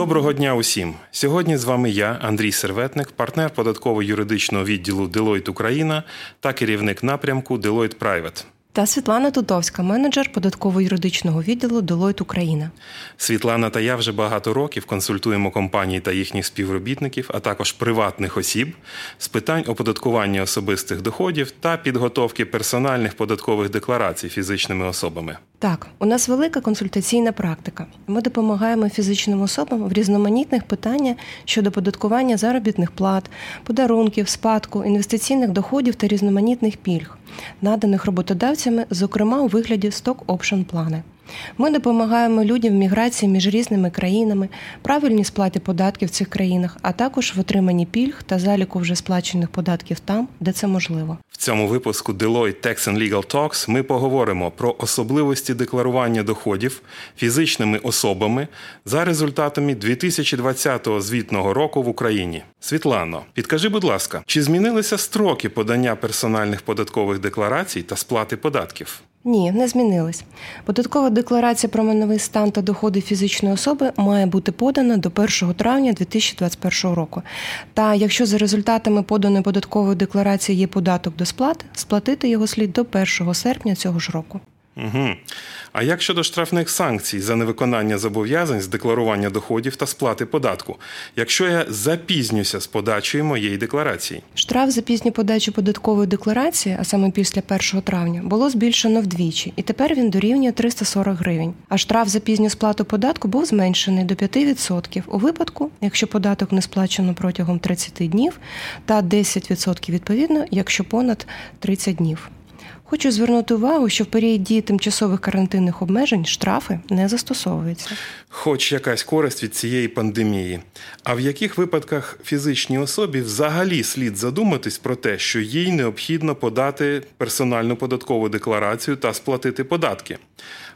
Доброго дня усім! Сьогодні з вами я, Андрій Серветник, партнер податково-юридичного відділу Deloitte Україна та керівник напрямку Deloitte Private. Та Світлана Тутовська, менеджер податково-юридичного відділу Deloitte Україна. Світлана та я вже багато років консультуємо компанії та їхніх співробітників, а також приватних осіб з питань оподаткування особистих доходів та підготовки персональних податкових декларацій фізичними особами. Так, у нас велика консультаційна практика. Ми допомагаємо фізичним особам в різноманітних питаннях щодо податкування заробітних плат, подарунків, спадку, інвестиційних доходів та різноманітних пільг, наданих роботодавцями, зокрема у вигляді сток-опшн плани. Ми допомагаємо людям в міграції між різними країнами, правильній сплаті податків в цих країнах, а також в отриманні пільг та заліку вже сплачених податків там, де це можливо. В цьому випуску Deloitte Tax and Legal Talks ми поговоримо про особливості декларування доходів фізичними особами за результатами 2020 звітного року в Україні. Світлано, підкажи, будь ласка, чи змінилися строки подання персональних податкових декларацій та сплати податків? Ні, не змінились. Податкова декларація про майновий стан та доходи фізичної особи має бути подана до 1 травня 2021 року. Та якщо за результатами поданої податкової декларації є податок до сплати, сплатити його слід до 1 серпня цього ж року. Угу. А як щодо штрафних санкцій за невиконання зобов'язань з декларування доходів та сплати податку, якщо я запізнюся з подачею моєї декларації? Штраф за пізню подачу податкової декларації, а саме після 1 травня, було збільшено вдвічі, і тепер він дорівнює 340 гривень. А штраф за пізню сплату податку був зменшений до 5% у випадку, якщо податок не сплачено протягом 30 днів, та 10% відповідно, якщо понад 30 днів. Хочу звернути увагу, що в період дії тимчасових карантинних обмежень штрафи не застосовуються. Хоч якась користь від цієї пандемії. А в яких випадках фізичній особі взагалі слід задуматись про те, що їй необхідно подати персональну податкову декларацію та сплатити податки?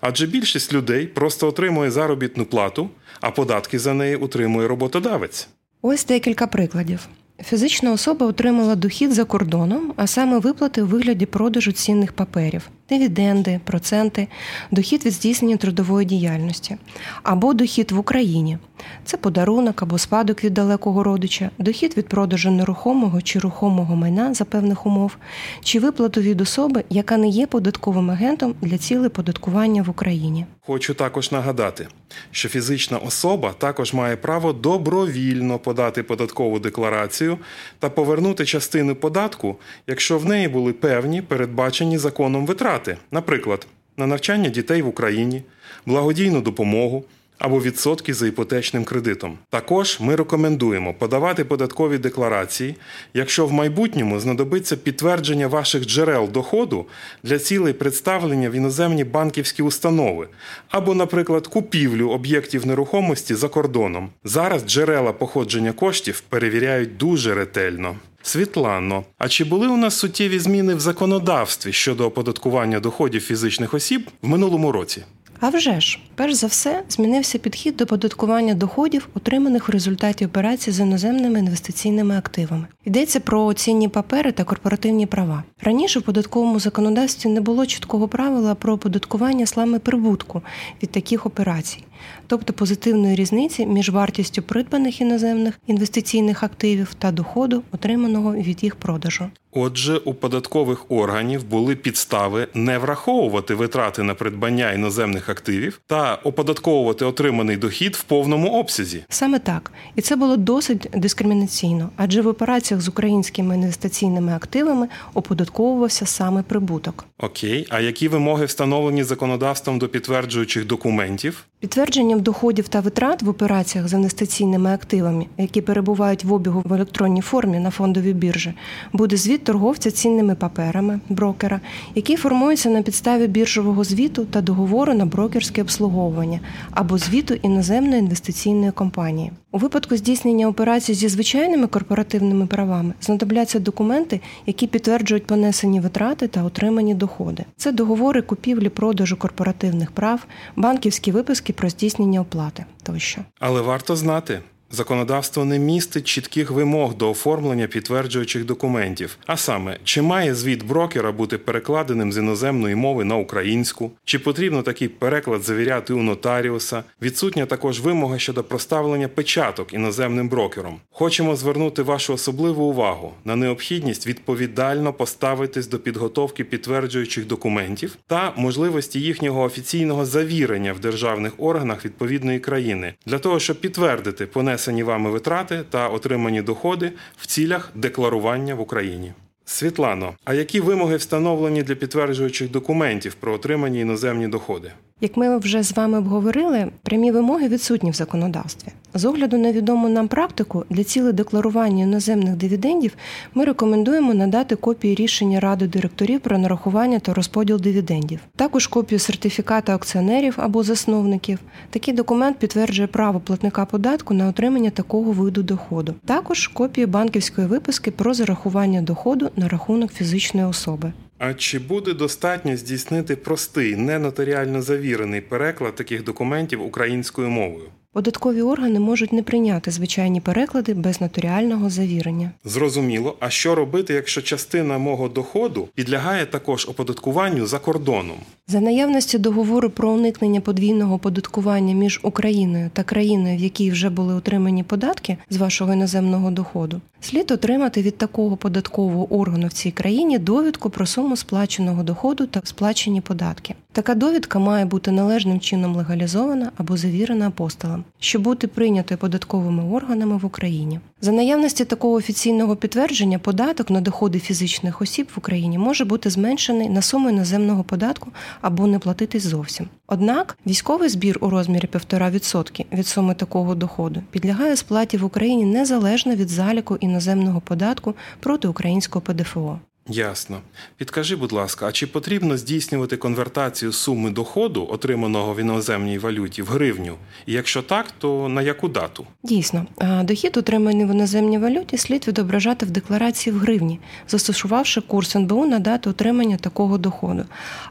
Адже більшість людей просто отримує заробітну плату, а податки за неї утримує роботодавець. Ось декілька прикладів. Фізична особа отримала дохід за кордоном, а саме виплати у вигляді продажу цінних паперів, дивіденди, проценти, дохід від здійснення трудової діяльності, або дохід в Україні. Це подарунок або спадок від далекого родича, дохід від продажу нерухомого чи рухомого майна за певних умов, чи виплату від особи, яка не є податковим агентом для цілей податкування в Україні. Хочу також нагадати, що фізична особа також має право добровільно подати податкову декларацію та повернути частину податку, якщо в неї були певні передбачені законом витрати, наприклад, на навчання дітей в Україні, благодійну допомогу або відсотки за іпотечним кредитом. Також ми рекомендуємо подавати податкові декларації, якщо в майбутньому знадобиться підтвердження ваших джерел доходу для цілей представлення в іноземні банківські установи, або, наприклад, купівлю об'єктів нерухомості за кордоном. Зараз джерела походження коштів перевіряють дуже ретельно. Світлано, а чи були у нас суттєві зміни в законодавстві щодо оподаткування доходів фізичних осіб в минулому році? А вже ж, перш за все, змінився підхід до податкування доходів, отриманих в результаті операцій з іноземними інвестиційними активами. Йдеться про цінні папери та корпоративні права. Раніше в податковому законодавстві не було чіткого правила про оподаткування саме прибутку від таких операцій, тобто позитивної різниці між вартістю придбаних іноземних інвестиційних активів та доходу, отриманого від їх продажу. Отже, у податкових органів були підстави не враховувати витрати на придбання іноземних активів та оподатковувати отриманий дохід в повному обсязі. Саме так, і це було досить дискримінаційно, адже в операціях з українськими інвестиційними активами оподатковувався саме прибуток. Окей, а які вимоги встановлені законодавством до підтверджуючих документів? Підтвердженням доходів та витрат в операціях з інвестиційними активами, які перебувають в обігу в електронній формі на фондовій біржі, буде звіт торговця цінними паперами брокера, який формується на підставі біржового звіту та договору на брокерське обслуговування або звіту іноземної інвестиційної компанії. У випадку здійснення операцій зі звичайними корпоративними правами знадобляться документи, які підтверджують понесені витрати та отримані доходи. Це договори купівлі продажу корпоративних прав, банківські виписки про здійснення оплати тощо. Але варто знати. Законодавство не містить чітких вимог до оформлення підтверджуючих документів. А саме, чи має звіт брокера бути перекладеним з іноземної мови на українську, чи потрібно такий переклад завіряти у нотаріуса. Відсутня також вимога щодо проставлення печаток іноземним брокером. Хочемо звернути вашу особливу увагу на необхідність відповідально поставитись до підготовки підтверджуючих документів та можливості їхнього офіційного завірення в державних органах відповідної країни для того, щоб підтвердити понесені вами витрати та отримані доходи в цілях декларування в Україні. Світлано, а які вимоги встановлені для підтверджуючих документів про отримані іноземні доходи? Як ми вже з вами обговорили, прямі вимоги відсутні в законодавстві. З огляду на відому нам практику для цілей декларування іноземних дивідендів ми рекомендуємо надати копії рішення ради директорів про нарахування та розподіл дивідендів, також копію сертифіката акціонерів або засновників. Такий документ підтверджує право платника податку на отримання такого виду доходу. Також копію банківської виписки про зарахування доходу на рахунок фізичної особи. А чи буде достатньо здійснити простий, ненотаріально завірений переклад таких документів українською мовою? Податкові органи можуть не прийняти звичайні переклади без нотаріального завірення. Зрозуміло, а що робити, якщо частина мого доходу підлягає також оподаткуванню за кордоном? За наявності договору про уникнення подвійного оподаткування між Україною та країною, в якій вже були отримані податки з вашого іноземного доходу, слід отримати від такого податкового органу в цій країні довідку про суму сплаченого доходу та сплачені податки. Така довідка має бути належним чином легалізована або завірена апостолом, щоб бути прийнятою податковими органами в Україні. За наявності такого офіційного підтвердження податок на доходи фізичних осіб в Україні може бути зменшений на суму іноземного податку або не платитись зовсім. Однак військовий збір у розмірі 1,5% від суми такого доходу підлягає сплаті в Україні незалежно від заліку іноземного податку проти українського ПДФО. Ясно. Підкажи, будь ласка, а чи потрібно здійснювати конвертацію суми доходу, отриманого в іноземній валюті, в гривню? І якщо так, то на яку дату? Дійсно, дохід, отриманий в іноземній валюті, слід відображати в декларації в гривні, застосувавши курс НБУ на дату отримання такого доходу,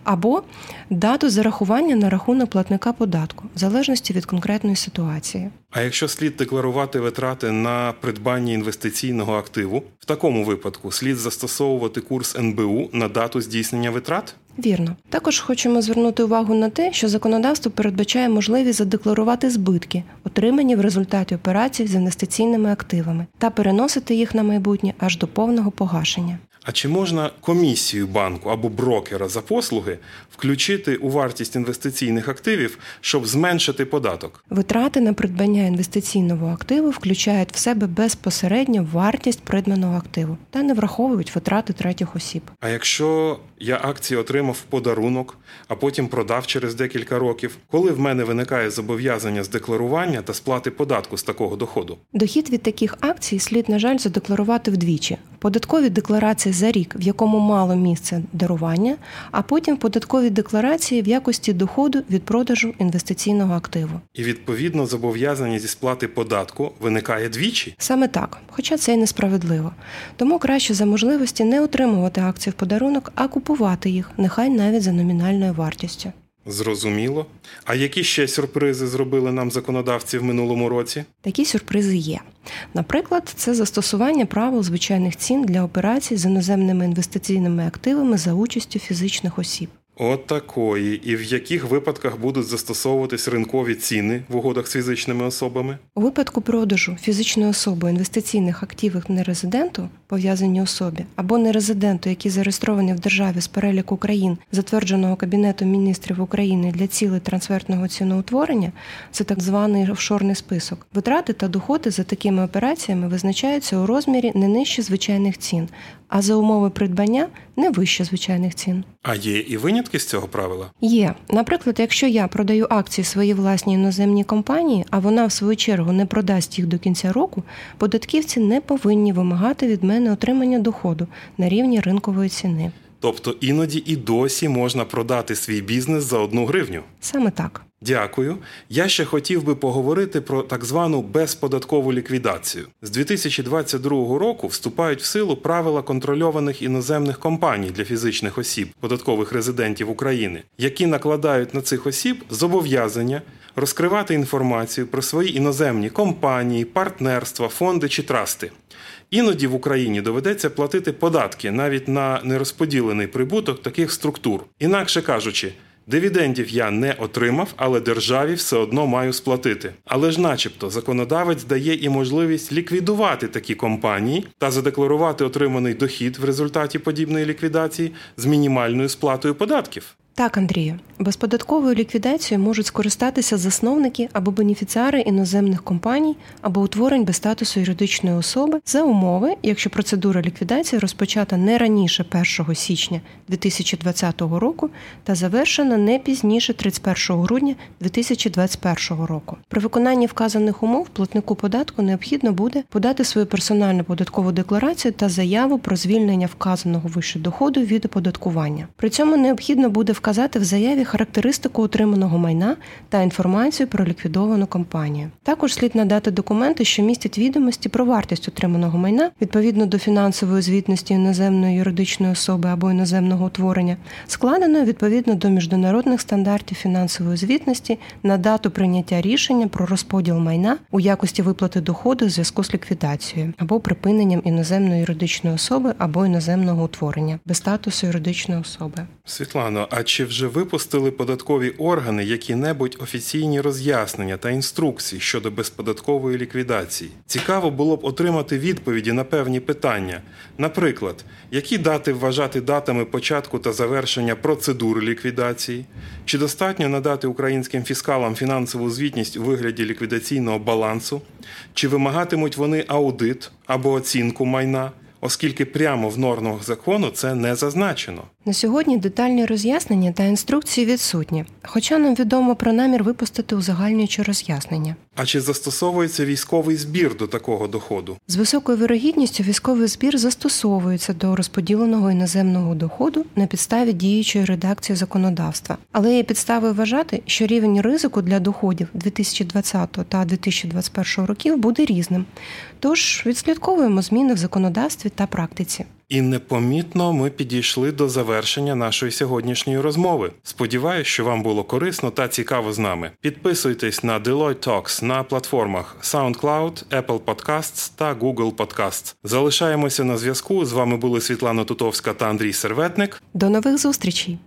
або дату зарахування на рахунок платника податку, в залежності від конкретної ситуації. А якщо слід декларувати витрати на придбання інвестиційного активу, в такому випадку слід застосовувати курс НБУ на дату здійснення витрат? Вірно. Також хочемо звернути увагу на те, що законодавство передбачає можливість задекларувати збитки, отримані в результаті операцій з інвестиційними активами, та переносити їх на майбутнє аж до повного погашення. А чи можна комісію банку або брокера за послуги включити у вартість інвестиційних активів, щоб зменшити податок? Витрати на придбання інвестиційного активу включають в себе безпосередньо вартість придбаного активу та не враховують витрати третіх осіб. А якщо я акції отримав в подарунок, а потім продав через декілька років, коли в мене виникає зобов'язання з декларування та сплати податку з такого доходу? Дохід від таких акцій слід, на жаль, задекларувати вдвічі: в податковій за рік, в якому мало місце дарування, а потім в податковій декларації в якості доходу від продажу інвестиційного активу. І відповідно зобов'язання зі сплати податку виникає двічі. Саме так, хоча це й несправедливо. Тому краще за можливості не отримувати акції в подарунок, а купувати їх, нехай навіть за номінальною вартістю. Зрозуміло. А які ще сюрпризи зробили нам законодавці в минулому році? Такі сюрпризи є. Наприклад, це застосування правил звичайних цін для операцій з іноземними інвестиційними активами за участю фізичних осіб. От такої. І в яких випадках будуть застосовуватись ринкові ціни в угодах з фізичними особами? У випадку продажу фізичною особою інвестиційних активів нерезиденту, пов'язані особі, або нерезиденту, які зареєстровані в державі з переліку країн, затвердженого Кабінетом міністрів України для цілей трансфертного ціноутворення, це так званий офшорний список. Витрати та доходи за такими операціями визначаються у розмірі не нижче звичайних цін, а за умови придбання не вище звичайних цін. А є і винятки з цього правила? Є. Наприклад, якщо я продаю акції своїй власній іноземній компанії, а вона в свою чергу не продасть їх до кінця року, податківці не повинні вимагати від мене отримання доходу на рівні ринкової ціни. Тобто іноді і досі можна продати свій бізнес за одну гривню. Саме так. Дякую. Я ще хотів би поговорити про так звану безподаткову ліквідацію. З 2022 року вступають в силу правила контрольованих іноземних компаній для фізичних осіб, податкових резидентів України, які накладають на цих осіб зобов'язання розкривати інформацію про свої іноземні компанії, партнерства, фонди чи трасти. Іноді в Україні доведеться платити податки навіть на нерозподілений прибуток таких структур. Інакше кажучи, дивідендів я не отримав, але державі все одно маю сплатити. Але ж, начебто, законодавець дає і можливість ліквідувати такі компанії та задекларувати отриманий дохід в результаті подібної ліквідації з мінімальною сплатою податків. Так, Андрію, безподатковою ліквідацією можуть скористатися засновники або бенефіціари іноземних компаній або утворень без статусу юридичної особи за умови, якщо процедура ліквідації розпочата не раніше 1 січня 2020 року та завершена не пізніше 31 грудня 2021 року. При виконанні вказаних умов платнику податку необхідно буде подати свою персональну податкову декларацію та заяву про звільнення вказаного вище доходу від оподаткування. При цьому необхідно буде вказати в заяві характеристику отриманого майна та інформацію про ліквідовану компанію. Також слід надати документи, що містять відомості про вартість отриманого майна відповідно до фінансової звітності іноземної юридичної особи або іноземного утворення, складеної відповідно до міжнародних стандартів фінансової звітності на дату прийняття рішення про розподіл майна у якості виплати доходу в зв'язку з ліквідацією або припиненням іноземної юридичної особи або іноземного утворення без статусу юридичної особи. Світлано, а чи вже випустили податкові органи які-небудь офіційні роз'яснення та інструкції щодо безподаткової ліквідації? Цікаво було б отримати відповіді на певні питання. Наприклад, які дати вважати датами початку та завершення процедури ліквідації? Чи достатньо надати українським фіскалам фінансову звітність у вигляді ліквідаційного балансу? Чи вимагатимуть вони аудит або оцінку майна? Оскільки прямо в нормах закону це не зазначено. На сьогодні детальні роз'яснення та інструкції відсутні, хоча нам відомо про намір випустити узагальнюючі роз'яснення. А чи застосовується військовий збір до такого доходу? З високою вирогідністю військовий збір застосовується до розподіленого іноземного доходу на підставі діючої редакції законодавства, але є підстави вважати, що рівень ризику для доходів 2020 та 2021 років буде різним. Тож відслідковуємо зміни в законодавстві та практиці. І непомітно ми підійшли до завершення нашої сьогоднішньої розмови. Сподіваюсь, що вам було корисно та цікаво з нами. Підписуйтесь на Deloitte Talks на платформах SoundCloud, Apple Podcasts та Google Podcasts. Залишаємося на зв'язку. З вами були Світлана Тутовська та Андрій Серветник. До нових зустрічей!